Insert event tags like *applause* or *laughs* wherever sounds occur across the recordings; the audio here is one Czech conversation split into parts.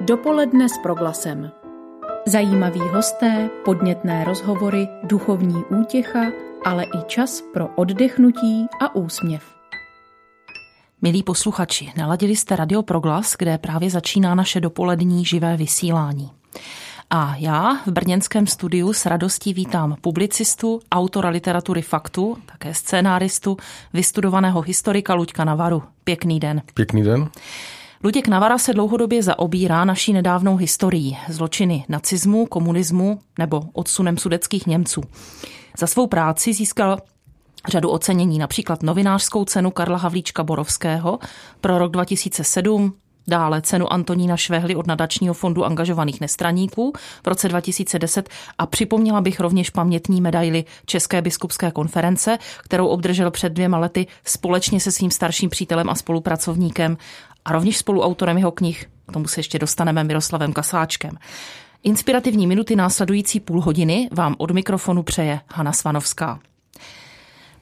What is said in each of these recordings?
Dopoledne s proglasem. Zajímaví hosté, podnětné rozhovory, duchovní útěcha, ale i čas pro oddechnutí a úsměv. Milí posluchači, naladili jste Radio Proglas, kde právě začíná naše dopolední živé vysílání. A já v brněnském studiu s radostí vítám publicistu, autora literatury faktu, také scénáristu, vystudovaného historika Luďka Navaru. Pěkný den. Pěkný den. Luděk Navara se dlouhodobě zaobírá naší nedávnou historií, zločiny nacismu, komunismu nebo odsunem sudeckých Němců. Za svou práci získal řadu ocenění, například novinářskou cenu Karla Havlíčka Borovského pro rok 2007, dále cenu Antonína Švehly od nadačního fondu angažovaných nestraníků v roce 2010 a připomněla bych rovněž pamětní medaily České biskupské konference, kterou obdržel před dvěma lety společně se svým starším přítelem a spolupracovníkem a rovněž spoluautorem jeho knih, k tomu se ještě dostaneme Miroslavem Kasáčkem. Inspirativní minuty následující půl hodiny vám od mikrofonu přeje Hana Svanovská.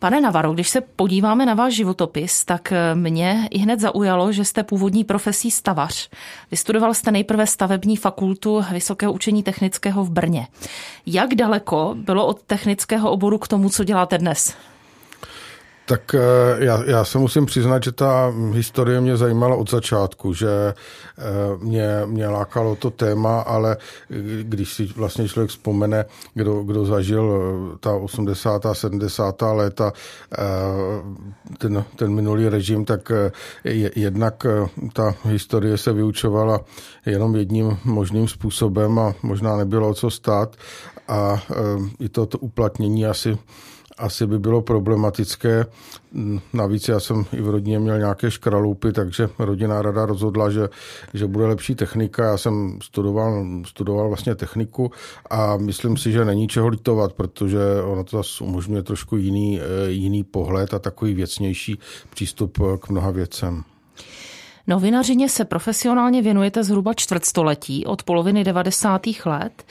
Pane Navaro, když se podíváme na váš životopis, tak mě i hned zaujalo, že jste původní profesí stavař. Vystudoval jste nejprve stavební fakultu Vysokého učení technického v Brně. Jak daleko bylo od technického oboru k tomu, co děláte dnes? Tak eh, já, já se musím přiznat, že ta historie mě zajímala od začátku, že eh, mě, mě lákalo to téma, ale když si vlastně člověk vzpomene, kdo, kdo zažil eh, ta 80. a 70. léta, ten, ten minulý režim, tak jednak ta historie se vyučovala jenom jedním možným způsobem a možná nebylo co stát a i to, to uplatnění asi asi by bylo problematické. Navíc já jsem i v rodině měl nějaké škraloupy, takže rodinná rada rozhodla, že, že bude lepší technika. Já jsem studoval, studoval vlastně techniku a myslím si, že není čeho litovat, protože ono to zase umožňuje trošku jiný, eh, jiný pohled a takový věcnější přístup k mnoha věcem. Novinařině se profesionálně věnujete zhruba čtvrtstoletí od poloviny 90. let.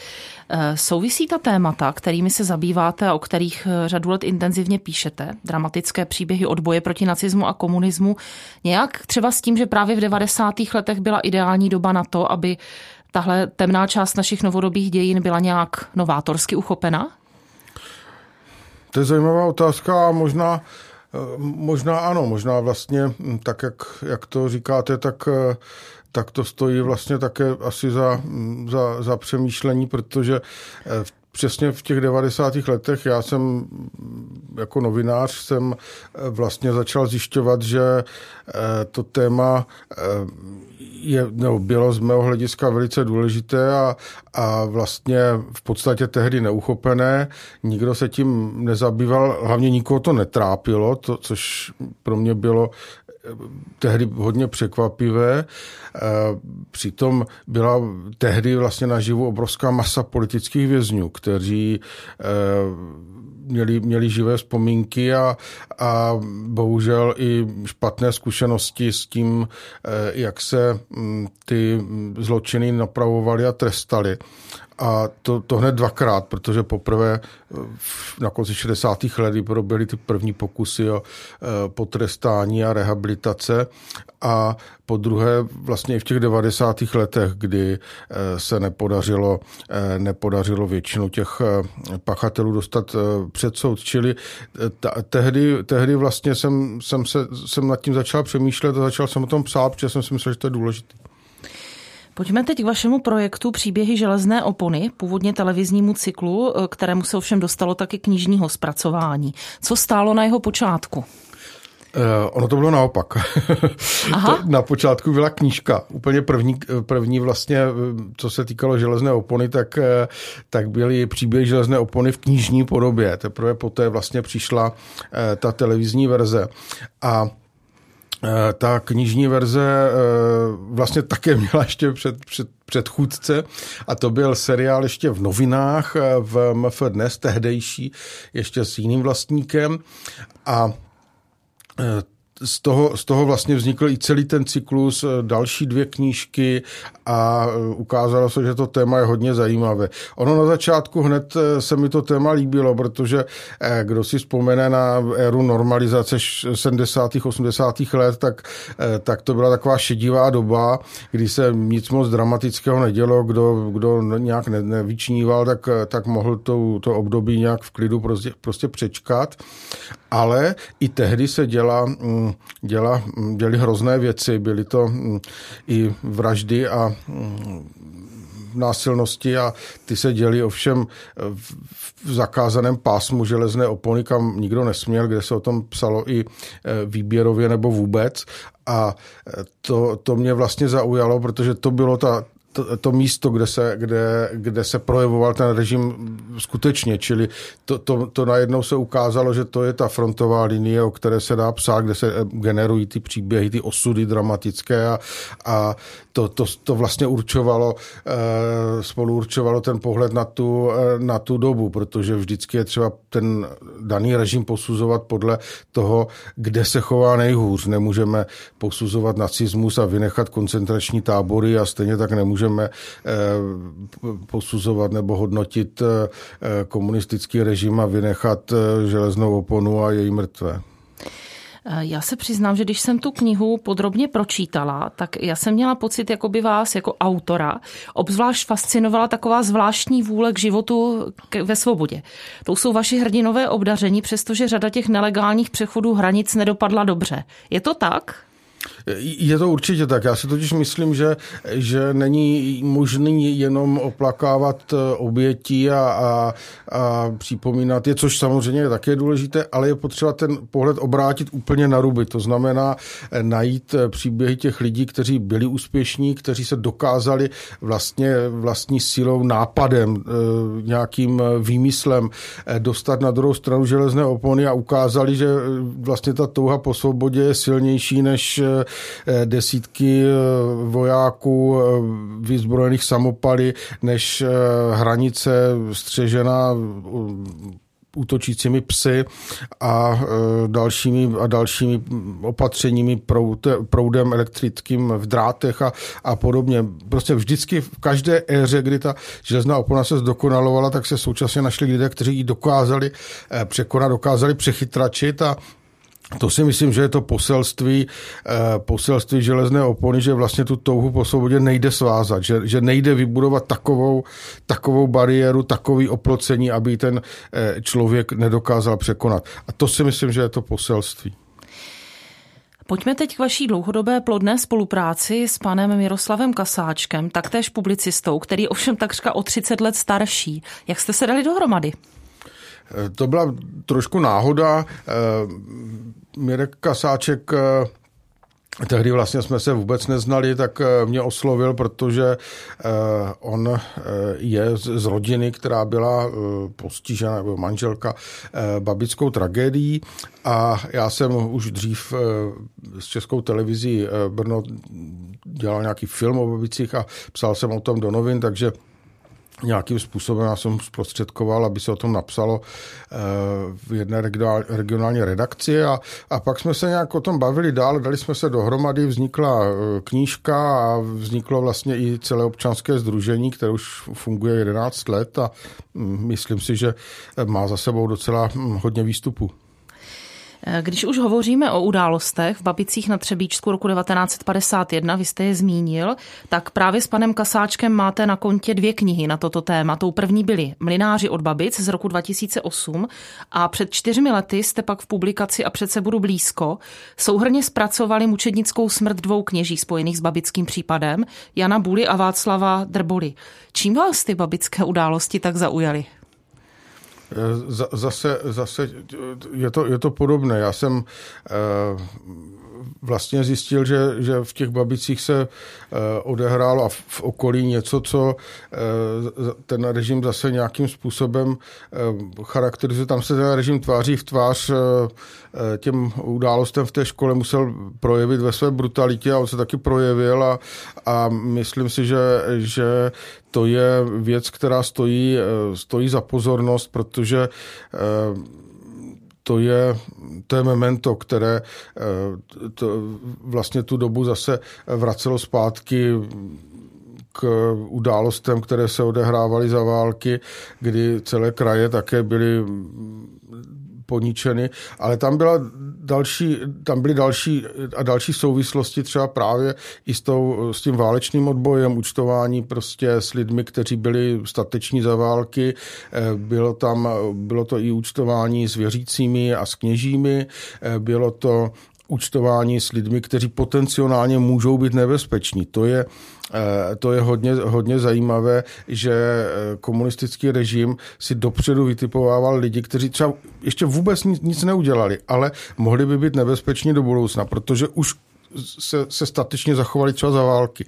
Eh, souvisí ta témata, kterými se zabýváte a o kterých eh, řadu let intenzivně píšete, dramatické příběhy odboje proti nacismu a komunismu, nějak třeba s tím, že právě v 90. letech byla ideální doba na to, aby tahle temná část našich novodobých dějin byla nějak novátorsky uchopena? To je zajímavá otázka a možná možná ano, možná vlastně hm, tak, jak, jak to říkáte, tak, eh, tak to stojí vlastně také asi za, hm, za, za přemýšlení, protože eh, v přesně v těch 90. letech já jsem jako novinář jsem vlastně začal zjišťovat, že to téma je, no, bylo z mého hlediska velice důležité a, a vlastně v podstatě tehdy neuchopené. Nikdo se tím nezabýval, hlavně nikoho to netrápilo, to, což pro mě bylo eh, tehdy hodně překvapivé. Eh, přitom byla tehdy vlastně naživu obrovská masa politických vězňů, kteří eh, měli, měli živé vzpomínky a, a bohužel i špatné zkušenosti s tím, eh, jak se ty zločiny napravovaly a trestaly. A to, to hned dvakrát, protože poprvé eh, na konci 60. let proběhly ty první pokusy o eh, potrestání a rehabilitace a po druhé vlastně i v těch 90. letech, kdy eh, se nepodařilo, nepodařilo většinu těch pachatelů dostat před soud. Čili ta, tehdy, tehdy vlastně jsem, jsem, se, jsem nad tím začal přemýšlet a začal jsem o tom psát, protože jsem si myslel, že to je důležité. Pojďme teď k vašemu projektu Příběhy železné opony, původně televiznímu cyklu, eh, kterému se ovšem dostalo taky knižního zpracování. Co stálo na jeho počátku? Uh, ono to bylo naopak. *laughs* Aha. to na počátku byla knížka. Úplně první, první vlastně, co se týkalo železné opony, tak, tak byly příběhy železné opony v knižní podobě. Teprve poté vlastně přišla ta televizní verze. A Eh, ta knižní verze eh, vlastně také *laughs* měla ještě před, před, předchůdce a to byl seriál ještě v novinách eh, v MF Dnes, tehdejší, ještě s jiným vlastníkem. A z toho, z toho vlastně vznikl i celý ten cyklus, eh, další dvě knížky a eh, ukázalo se, že to téma je hodně zajímavé. Ono na začátku hned eh, se mi to téma líbilo, protože kdo si vzpomene na éru normalizace 70. 80. let, tak, tak to byla taková šedivá doba, kdy se nic moc dramatického nedělo, kdo, kdo nějak ne, nevyčníval, tak, tak mohl to, to období nějak v klidu prostě, prostě přečkat. Ale i tehdy se děla mm, děla, děli hrozné věci, byly to mm, i vraždy a mm, násilnosti a ty se děli ovšem v zakázaném pásmu železné opony, kam nikdo nesměl, kde se o tom psalo i e, výběrově nebo vůbec. A e, to, to mě vlastně zaujalo, protože to bylo ta, to, to místo, kde se, kde, kde se projevoval ten režim skutečně, čili to, to, to najednou se ukázalo, že to je ta frontová linie, o které se dá psát, kde se generují ty příběhy, ty osudy dramatické a, a to, to, to vlastně určovalo, eh, spolu určovalo ten pohled na tu, eh, na tu dobu, protože vždycky je třeba ten daný režim posuzovat podle toho, kde se chová nejhůř. Nemůžeme posuzovat nacismus a vynechat koncentrační tábory a stejně tak nemůžeme eh, posuzovat nebo hodnotit komunistický režim a vynechat železnou oponu a její mrtvé. Eh, já se přiznám, že když jsem tu knihu podrobně pročítala, tak já jsem měla pocit, jako by vás jako autora obzvlášť fascinovala taková zvláštní vůle k životu ve svobodě. To jsou vaši hrdinové obdaření, přestože řada těch nelegálních přechodů hranic nedopadla dobře. Je to tak? Je to určitě tak. Já si totiž myslím, že, že není možný jenom oplakávat eh, obětí a, a, a připomínat je, což samozřejmě je také důležité, ale je potřeba ten pohled obrátit úplně na ruby. To znamená eh, najít eh, příběhy těch lidí, kteří byli úspěšní, kteří se dokázali vlastně vlastní silou, nápadem, nějakým výmyslem dostat na druhou stranu železné opony a ukázali, že vlastně ta touha po svobodě je silnější než desítky eh, vojáků eh, vyzbrojených samopaly než hranice střežená útočícími psy a dalšími, a dalšími opatřeními proudem elektrickým v drátech a, a podobně. Prostě vždycky v každé éře, kdy ta železná opona se zdokonalovala, tak se současně našli lidé, kteří ji dokázali překonat, dokázali přechytračit a to si myslím, že je to poselství, eh, poselství železné opony, že vlastně tu touhu po svobodě nejde svázat, že, že nejde vybudovat takovou, takovou bariéru, takový oplocení, aby ten eh, člověk nedokázal překonat. A to si myslím, že je to poselství. Pojďme teď k vaší dlouhodobé plodné spolupráci s panem Miroslavem Kasáčkem, taktéž publicistou, který ovšem takřka o 30 let starší. Jak jste se dali dohromady? To byla trošku náhoda. Eh, Mirek Kasáček eh, Tehdy vlastně jsme se vůbec neznali, tak eh, mě oslovil, protože on je z rodiny, která byla postižena, nebo manželka babickou tragédií a já jsem už dřív s českou televizí Brno dělal nějaký film o babicích a psal jsem o tom do novin, takže nějakým způsobem já jsem zprostředkoval, aby se o tom napsalo eh, v jedné regionální redakci a, a pak jsme se nějak o tom bavili dál, dali jsme se dohromady, vznikla eh, knížka a vzniklo vlastně i celé občanské združení, které už funguje 11 let a mm, myslím si, že má za sebou docela hm, hodně výstupů. Když už hovoříme o událostech v Babicích na Třebíčsku roku 1951, vy jste je zmínil, tak právě s panem Kasáčkem máte na kontě dvě knihy na toto téma. Tou první byly Mlináři od Babic z roku 2008 a před čtyřmi lety jste pak v publikaci A přece budu blízko souhrně zpracovali mučednickou smrt dvou kněží spojených s babickým případem, Jana Buly a Václava Drboli. Čím vás ty babické události tak zaujaly? Zase, zase je, to, je to podobné. Já jsem eh, vlastně zjistil, že, že v těch babicích se eh, odehrálo a v okolí něco, co eh, ten režim zase nějakým způsobem charakterizuje. Tam se ten režim tváří v tvář těm událostem v té škole musel projevit ve své brutalitě a on se taky projevil a, a myslím si, že, že to je věc, která stojí, stojí za pozornost, protože to je, to je memento, které to, vlastně tu dobu zase vracelo zpátky k událostem, které se odehrávaly za války, kdy celé kraje také byly poničeny, ale tam byla další, tam byly další a další souvislosti třeba právě i s, tou, s tím válečným odbojem, účtování prostě s lidmi, kteří byli stateční za války. Eh, bylo tam, bylo to i účtování s věřícími a s kněžími, eh, bylo to účtování s lidmi, kteří potenciálně můžou být nebezpeční. To je, eh, to je hodně, hodně zajímavé, že eh, komunistický režim si dopředu vytipovával lidi, kteří třeba ještě vůbec nic, nic neudělali, ale mohli by být nebezpeční do budoucna, protože už se, se statečně zachovali třeba za války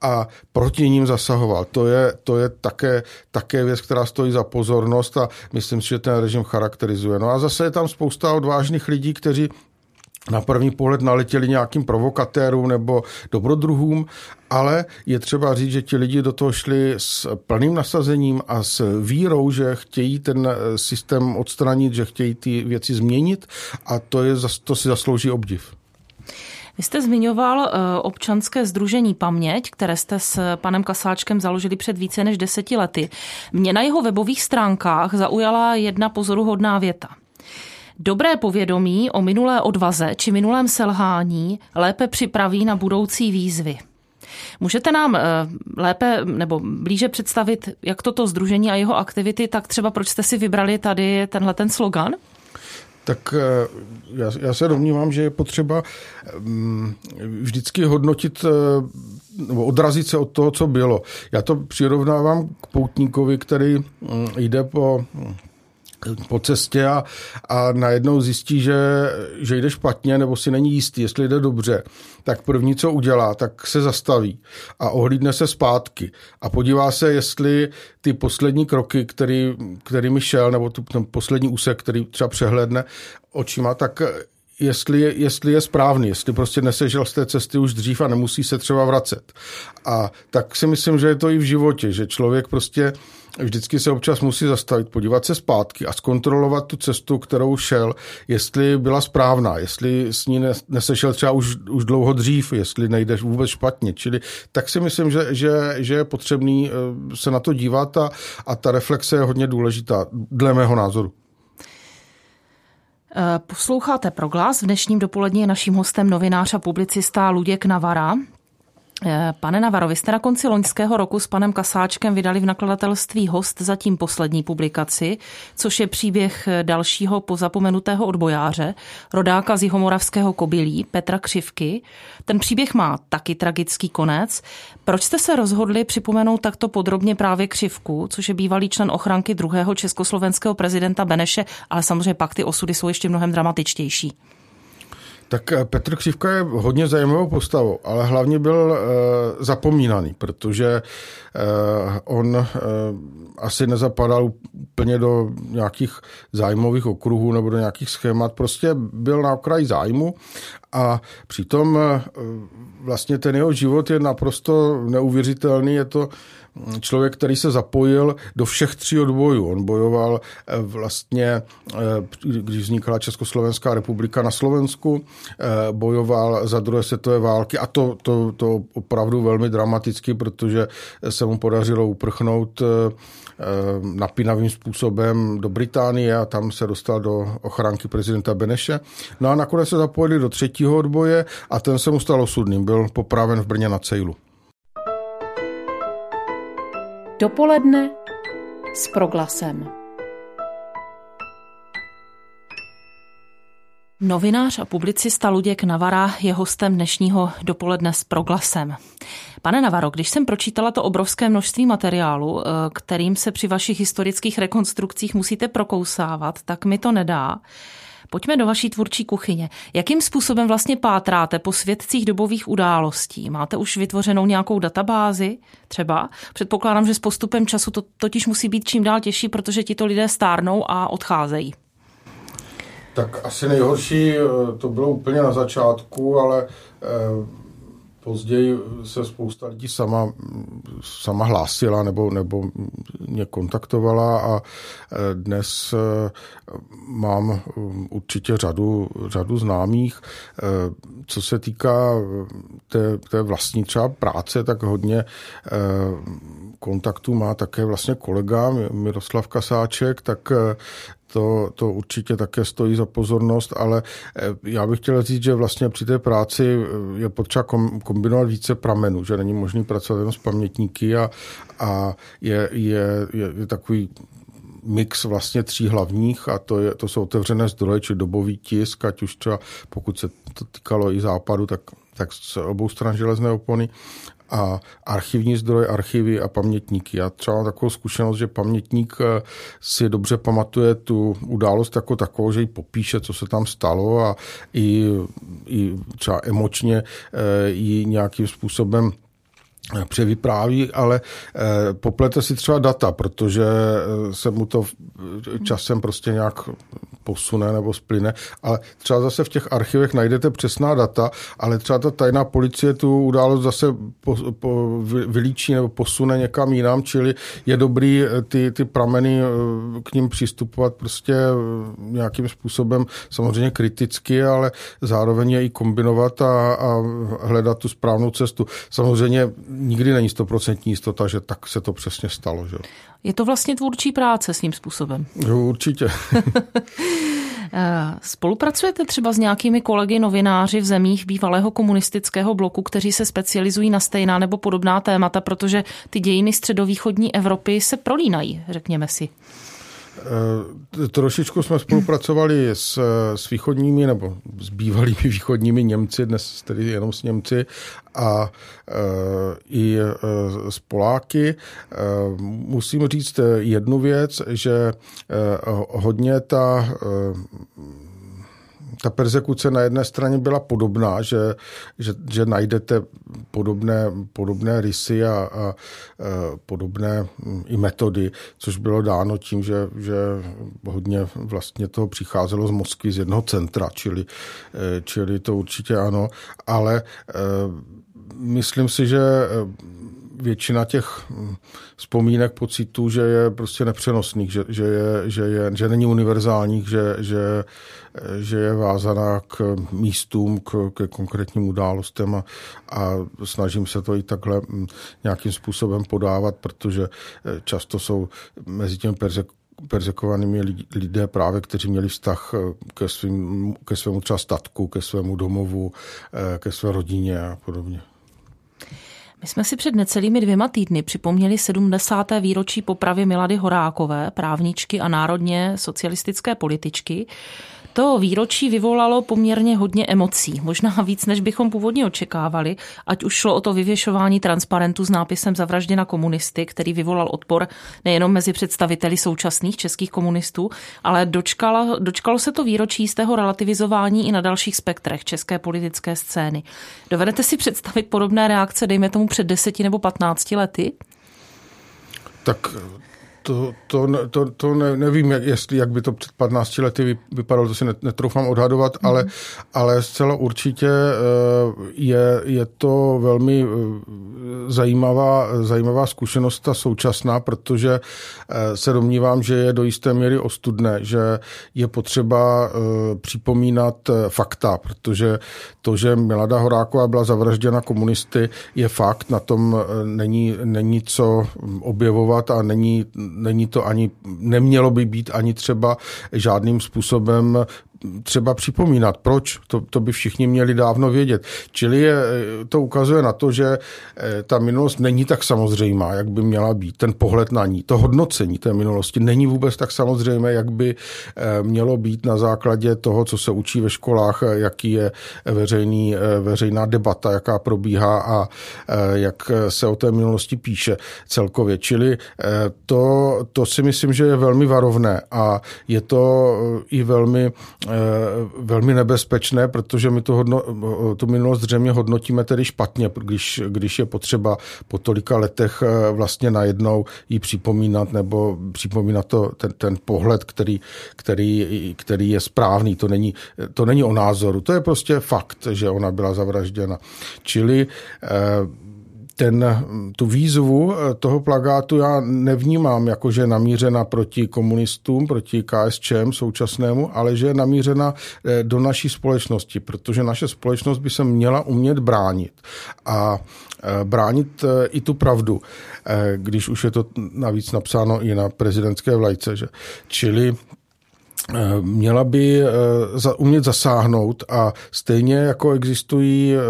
a proti ním zasahoval. To je, to je také, také věc, která stojí za pozornost a myslím si, že ten režim charakterizuje. No a zase je tam spousta odvážných lidí, kteří na první pohled naletěli nějakým provokatérům nebo dobrodruhům, ale je třeba říct, že ti lidi do toho šli s plným nasazením a s vírou, že chtějí ten eh, systém odstranit, že chtějí ty věci změnit a to, je, to si zaslouží obdiv. Vy jste zmiňoval eh, občanské združení Paměť, které jste s panem Kasáčkem založili před více než deseti lety. Mě na jeho webových stránkách zaujala jedna pozoruhodná věta. Dobré povědomí o minulé odvaze či minulém selhání lépe připraví na budoucí výzvy. Můžete nám eh, lépe nebo blíže představit, jak toto združení a jeho aktivity, tak třeba proč jste si vybrali tady tenhle ten slogan? Tak eh, já, já se domnívám, že je potřeba mm, vždycky hodnotit eh, nebo odrazit se od toho, co bylo. Já to přirovnávám k poutníkovi, který mm, jde po po cestě a, a najednou zjistí, že, že jde špatně nebo si není jistý, jestli jde dobře, tak první, co udělá, tak se zastaví a ohlídne se zpátky a podívá se, jestli ty poslední kroky, který, kterými šel, nebo tu, ten poslední úsek, který třeba přehledne očima, tak jestli je, jestli je správný, jestli prostě nesežel z té cesty už dřív a nemusí se třeba vracet. A tak si myslím, že je to i v životě, že člověk prostě vždycky se občas musí zastavit, podívat se zpátky a zkontrolovat tu cestu, kterou šel, jestli byla správná, jestli s ní nesešel třeba už, už dlouho dřív, jestli nejdeš vůbec špatně. Čili tak si myslím, že, že, že je potřebný eh, se na to dívat a, a ta reflexe je hodně důležitá, dle mého názoru. Eh, posloucháte Proglas. V dnešním dopolední je naším hostem novinář a publicista Luděk Navara. Eh, pane Navaro, vy jste na konci loňského roku s panem Kasáčkem vydali v nakladatelství Host zatím poslední publikaci, což je příběh dalšího pozapomenutého odbojáře, rodáka z Jihomoravského kobylí, Petra Křivky. Ten příběh má taky tragický konec. Proč jste se rozhodli připomenout takto podrobně právě Křivku, což je bývalý člen ochranky druhého československého prezidenta Beneše, ale samozřejmě pak ty osudy jsou ještě mnohem dramatičtější? Tak eh, Petr Křivka je hodně zajímavou postavou, ale hlavně byl e, zapomínaný, protože e, on e, asi nezapadal úplně do nějakých zájmových okruhů nebo do nějakých schémat, prostě byl na okraji zájmu a přitom e, vlastně ten jeho život je naprosto neuvěřitelný, je to člověk, který se zapojil do všech tří odbojů. On bojoval eh, vlastně, eh, když vznikala Československá republika na Slovensku, eh, bojoval za druhé světové války a to, to, to opravdu velmi dramaticky, protože se mu podařilo uprchnout napínavým způsobem do Británie a tam se dostal do ochránky prezidenta Beneše. No a nakonec se zapojili do třetího odboje a ten se mu stal osudným. Byl popraven v Brně na Cejlu. Dopoledne s proglasem. Novinář a publicista Luděk Navara je hostem dnešního dopoledne s proglasem. Pane Navaro, když jsem pročítala to obrovské množství materiálu, eh, kterým se při vašich historických rekonstrukcích musíte prokousávat, tak mi to nedá. Pojďme do vaší tvůrčí kuchyně. Jakým způsobem vlastně pátráte po svědcích dobových událostí? Máte už vytvořenou nějakou databázi třeba? Předpokládám, že s postupem času to totiž musí být čím dál těžší, protože tito lidé stárnou a odcházejí. Tak asi nejhorší eh, to bylo úplně na začátku, ale eh, Později se spousta lidí sama, sama hlásila nebo, nebo mě kontaktovala a e, dnes e, mám určitě řadu, řadu známých. E, co se týká té, té vlastní třeba práce, tak hodně kontaktů má také vlastně kolega Miroslav Kasáček, tak to, to určitě také stojí za pozornost, ale eh, já bych chtěl říct, že vlastně při té práci eh, je potřeba kombinovat více pramenů, že není možný pracovat jenom s pamětníky a, a je, je, je, je takový mix vlastně tří hlavních a to, je, to jsou otevřené zdroje, či dobový tisk, ať už třeba pokud se to týkalo i západu, tak, tak z obou stran železné opony a archivní zdroje, archivy a pamětníky. Já třeba mám takovou zkušenost, že pamětník eh, si dobře pamatuje tu událost jako takovou, že ji popíše, co se tam stalo a i, i třeba emočně eh, ji nějakým způsobem převypráví, ale eh, poplete si třeba data, protože eh, se mu to časem prostě nějak posune nebo splyne, ale třeba zase v těch archivech najdete přesná data, ale třeba ta tajná policie tu událost zase po, po, vylíčí nebo posune někam jinam, čili je dobrý eh, ty, ty prameny k ním přistupovat prostě nějakým způsobem samozřejmě kriticky, ale zároveň je i kombinovat a, a hledat tu správnou cestu. Samozřejmě nikdy není stoprocentní jistota, že tak se to přesně stalo. Že? Je to vlastně tvůrčí práce svým způsobem. Jo, určitě. *laughs* Eh, spolupracujete třeba s nějakými kolegy novináři v zemích bývalého komunistického bloku, kteří se specializují na stejná nebo podobná témata, protože ty dějiny středovýchodní Evropy se prolínají, řekněme si. Eh, trošičku jsme spolupracovali s, s východními nebo s bývalými východními Němci, dnes tedy jenom s Němci a e, i e, s Poláky. E, musím říct jednu věc, že e, hodně ta e, ta persekuce na jedné straně byla podobná, že, že, že najdete podobné, podobné rysy a, a, a podobné i metody, což bylo dáno tím, že, že hodně vlastně toho přicházelo z Moskvy z jednoho centra, čili, čili to určitě ano, ale myslím si, že většina těch hm, vzpomínek, pocitů, že je prostě nepřenosných, že, že, je, že, je, že není univerzálních, že, že, že je vázaná k místům, k, ke konkrétním událostem a, a snažím se to i takhle hm, nějakým způsobem podávat, protože eh, často jsou mezi těmi persek perzekovanými lidé právě, kteří měli vztah eh, ke, svým, ke svému třeba statku, ke svému domovu, eh, ke své rodině a podobně. My jsme si před necelými dvěma týdny připomněli 70. výročí popravy Milady Horákové, právničky a národně socialistické političky. To výročí vyvolalo poměrně hodně emocí, možná víc, než bychom původně očekávali, ať už šlo o to vyvěšování transparentu s nápisem Zavražděna komunisty, který vyvolal odpor nejenom mezi představiteli současných českých komunistů, ale dočkalo, dočkalo se to výročí z tého relativizování i na dalších spektrech české politické scény. Dovedete si představit podobné reakce, dejme tomu před deseti nebo patnácti lety? Tak to, to, to, to ne, nevím, jak, jestli, jak by to před 15 lety vypadalo, to si netroufám odhadovat, mm. ale, ale zcela určitě eh, je, je to velmi eh, zajímavá, zajímavá zkušenost ta současná, protože eh, se domnívám, že je do jisté míry ostudné, že je potřeba připomínat fakta, protože to, že Milada Horáková byla zavražděna komunisty, je fakt, na tom není, není co objevovat a není není to ani, nemělo by být ani třeba žádným způsobem třeba připomínat. Proč? To, to by všichni měli dávno vědět. Čili je, to ukazuje na to, že eh, ta minulost není tak samozřejmá, jak by měla být. Ten pohled na ní, to hodnocení té minulosti není vůbec tak samozřejmé, jak by eh, mělo být na základě toho, co se učí ve školách, eh, jaký je veřejný, veřejná debata, jaká probíhá a jak se o té minulosti píše celkově. Čili to, to si myslím, že je velmi varovné a je to i velmi velmi nebezpečné, protože my tu, hodno, tu minulost zřejmě hodnotíme tedy špatně, když, když je potřeba po tolika letech vlastně najednou jí připomínat nebo připomínat to, ten, ten pohled, který, který, který je správný. To není, to není o názoru, to je prostě fakt, že ona byla zavražděna. Čili ten, tu výzvu eh, toho plagátu já nevnímám jako, že je namířena proti komunistům, proti KSČM současnému, ale že je namířena eh, do naší společnosti, protože naše společnost by se měla umět bránit. A eh, bránit i tu pravdu, když už je to navíc napsáno i na prezidentské vlajce. Že? Čili měla by eh, umět zasáhnout a stejně jako existují eh,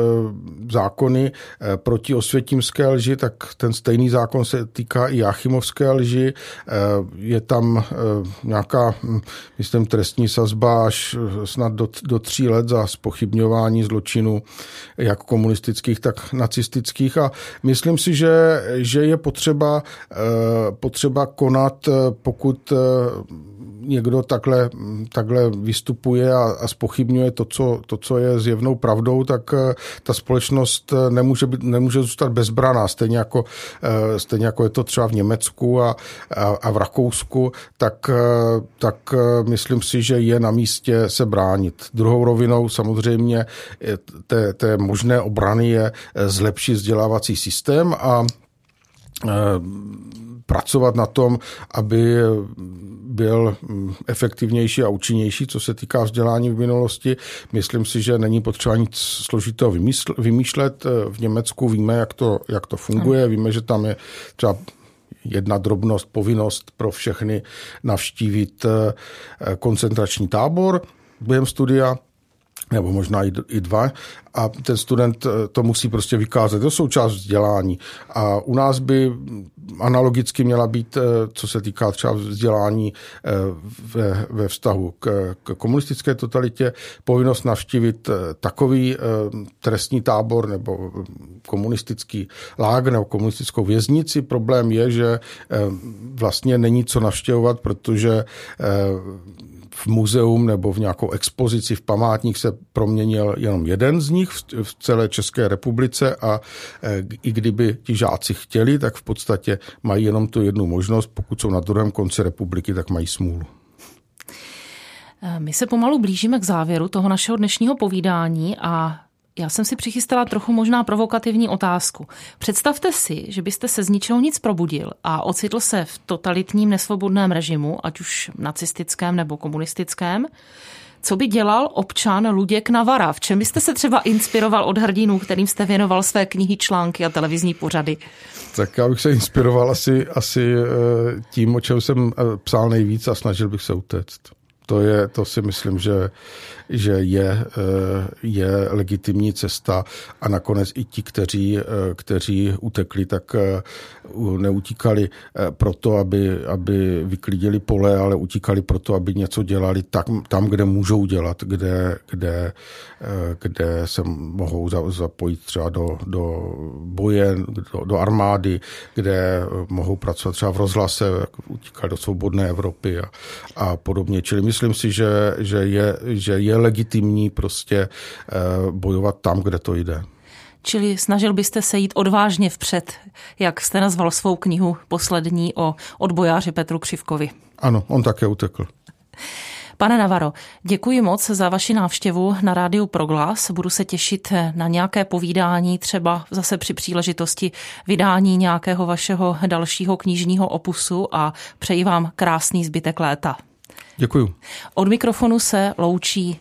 zákony proti osvětímské lži, tak ten stejný zákon se týká i Jachimovské lži. Je tam nějaká, hm, myslím, trestní sazba až snad do, do tří let za spochybňování zločinu jak komunistických, tak nacistických a myslím si, že, že je potřeba, potřeba konat, pokud někdo takhle, takhle vystupuje a, a spochybňuje to co, to, co je zjevnou pravdou, tak eh, ta společnost eh, nemůže, být, nemůže zůstat bezbraná. Stejně jako, eh, stejně jako je to třeba v Německu a, a, a v Rakousku, tak, tak myslím si, že je na místě se bránit. Druhou rovinou samozřejmě té, té možné obrany je zlepšit vzdělávací systém a pracovat na tom, aby byl efektivnější a účinnější, co se týká vzdělání v minulosti. Myslím si, že není potřeba nic složitého vymýšlet. V Německu víme, jak to, jak to funguje. Víme, že tam je třeba jedna drobnost, povinnost pro všechny navštívit eh, koncentrační tábor během studia nebo možná i dva, a ten student eh, to musí prostě vykázat. To jsou část vzdělání. A u nás by analogicky měla být, eh, co se týká třeba vzdělání eh, ve, ve vztahu k, k komunistické totalitě, povinnost navštívit takový trestní tábor nebo komunistický lágr nebo komunistickou věznici. Problém je, že vlastně není co navštěvovat, protože v muzeum nebo v nějakou expozici v památník se proměnil jenom jeden z nich v celé České republice a e, i kdyby ti žáci chtěli, tak v podstatě mají jenom tu jednu možnost. Pokud jsou na druhém konci republiky, tak mají smůlu. E, my se pomalu blížíme k závěru toho našeho dnešního povídání a já jsem si přichystala trochu možná provokativní otázku. Představte si, že byste se z ničeho nic probudil a ocitl se v totalitním nesvobodném režimu, ať už nacistickém nebo komunistickém. Co by dělal občan Luděk Navara? V čem byste se třeba inspiroval od hrdinů, kterým jste věnoval své knihy, články a televizní pořady? Tak já bych se inspiroval asi, asi eh, tím, o čem jsem eh, psal nejvíc a snažil bych se utéct. To, je, to si myslím, že že je, eh, je legitimní cesta a nakonec i ti, kteří, eh, kteří utekli, tak eh, neutíkali proto, aby, aby vyklidili pole, ale utíkali proto, aby něco dělali tam, tam kde můžou dělat, kde, kde, kde se mohou zapojit třeba do, do boje, do, do armády, kde mohou pracovat třeba v rozhlase, utíkali do svobodné Evropy a, a podobně. Čili myslím si, že, že, je, že je legitimní prostě eh, bojovat tam, kde to jde. Čili snažil byste se jít odvážně vpřed, jak jste nazval svou knihu poslední o odbojáři Petru Křivkovi. Ano, on také utekl. Pane Navaro, děkuji moc za vaši návštěvu na rádiu Proglas. Budu se těšit na nějaké povídání, třeba zase při příležitosti vydání nějakého vašeho dalšího knižního opusu a přeji vám krásný zbytek léta. Děkuju. Od mikrofonu se loučí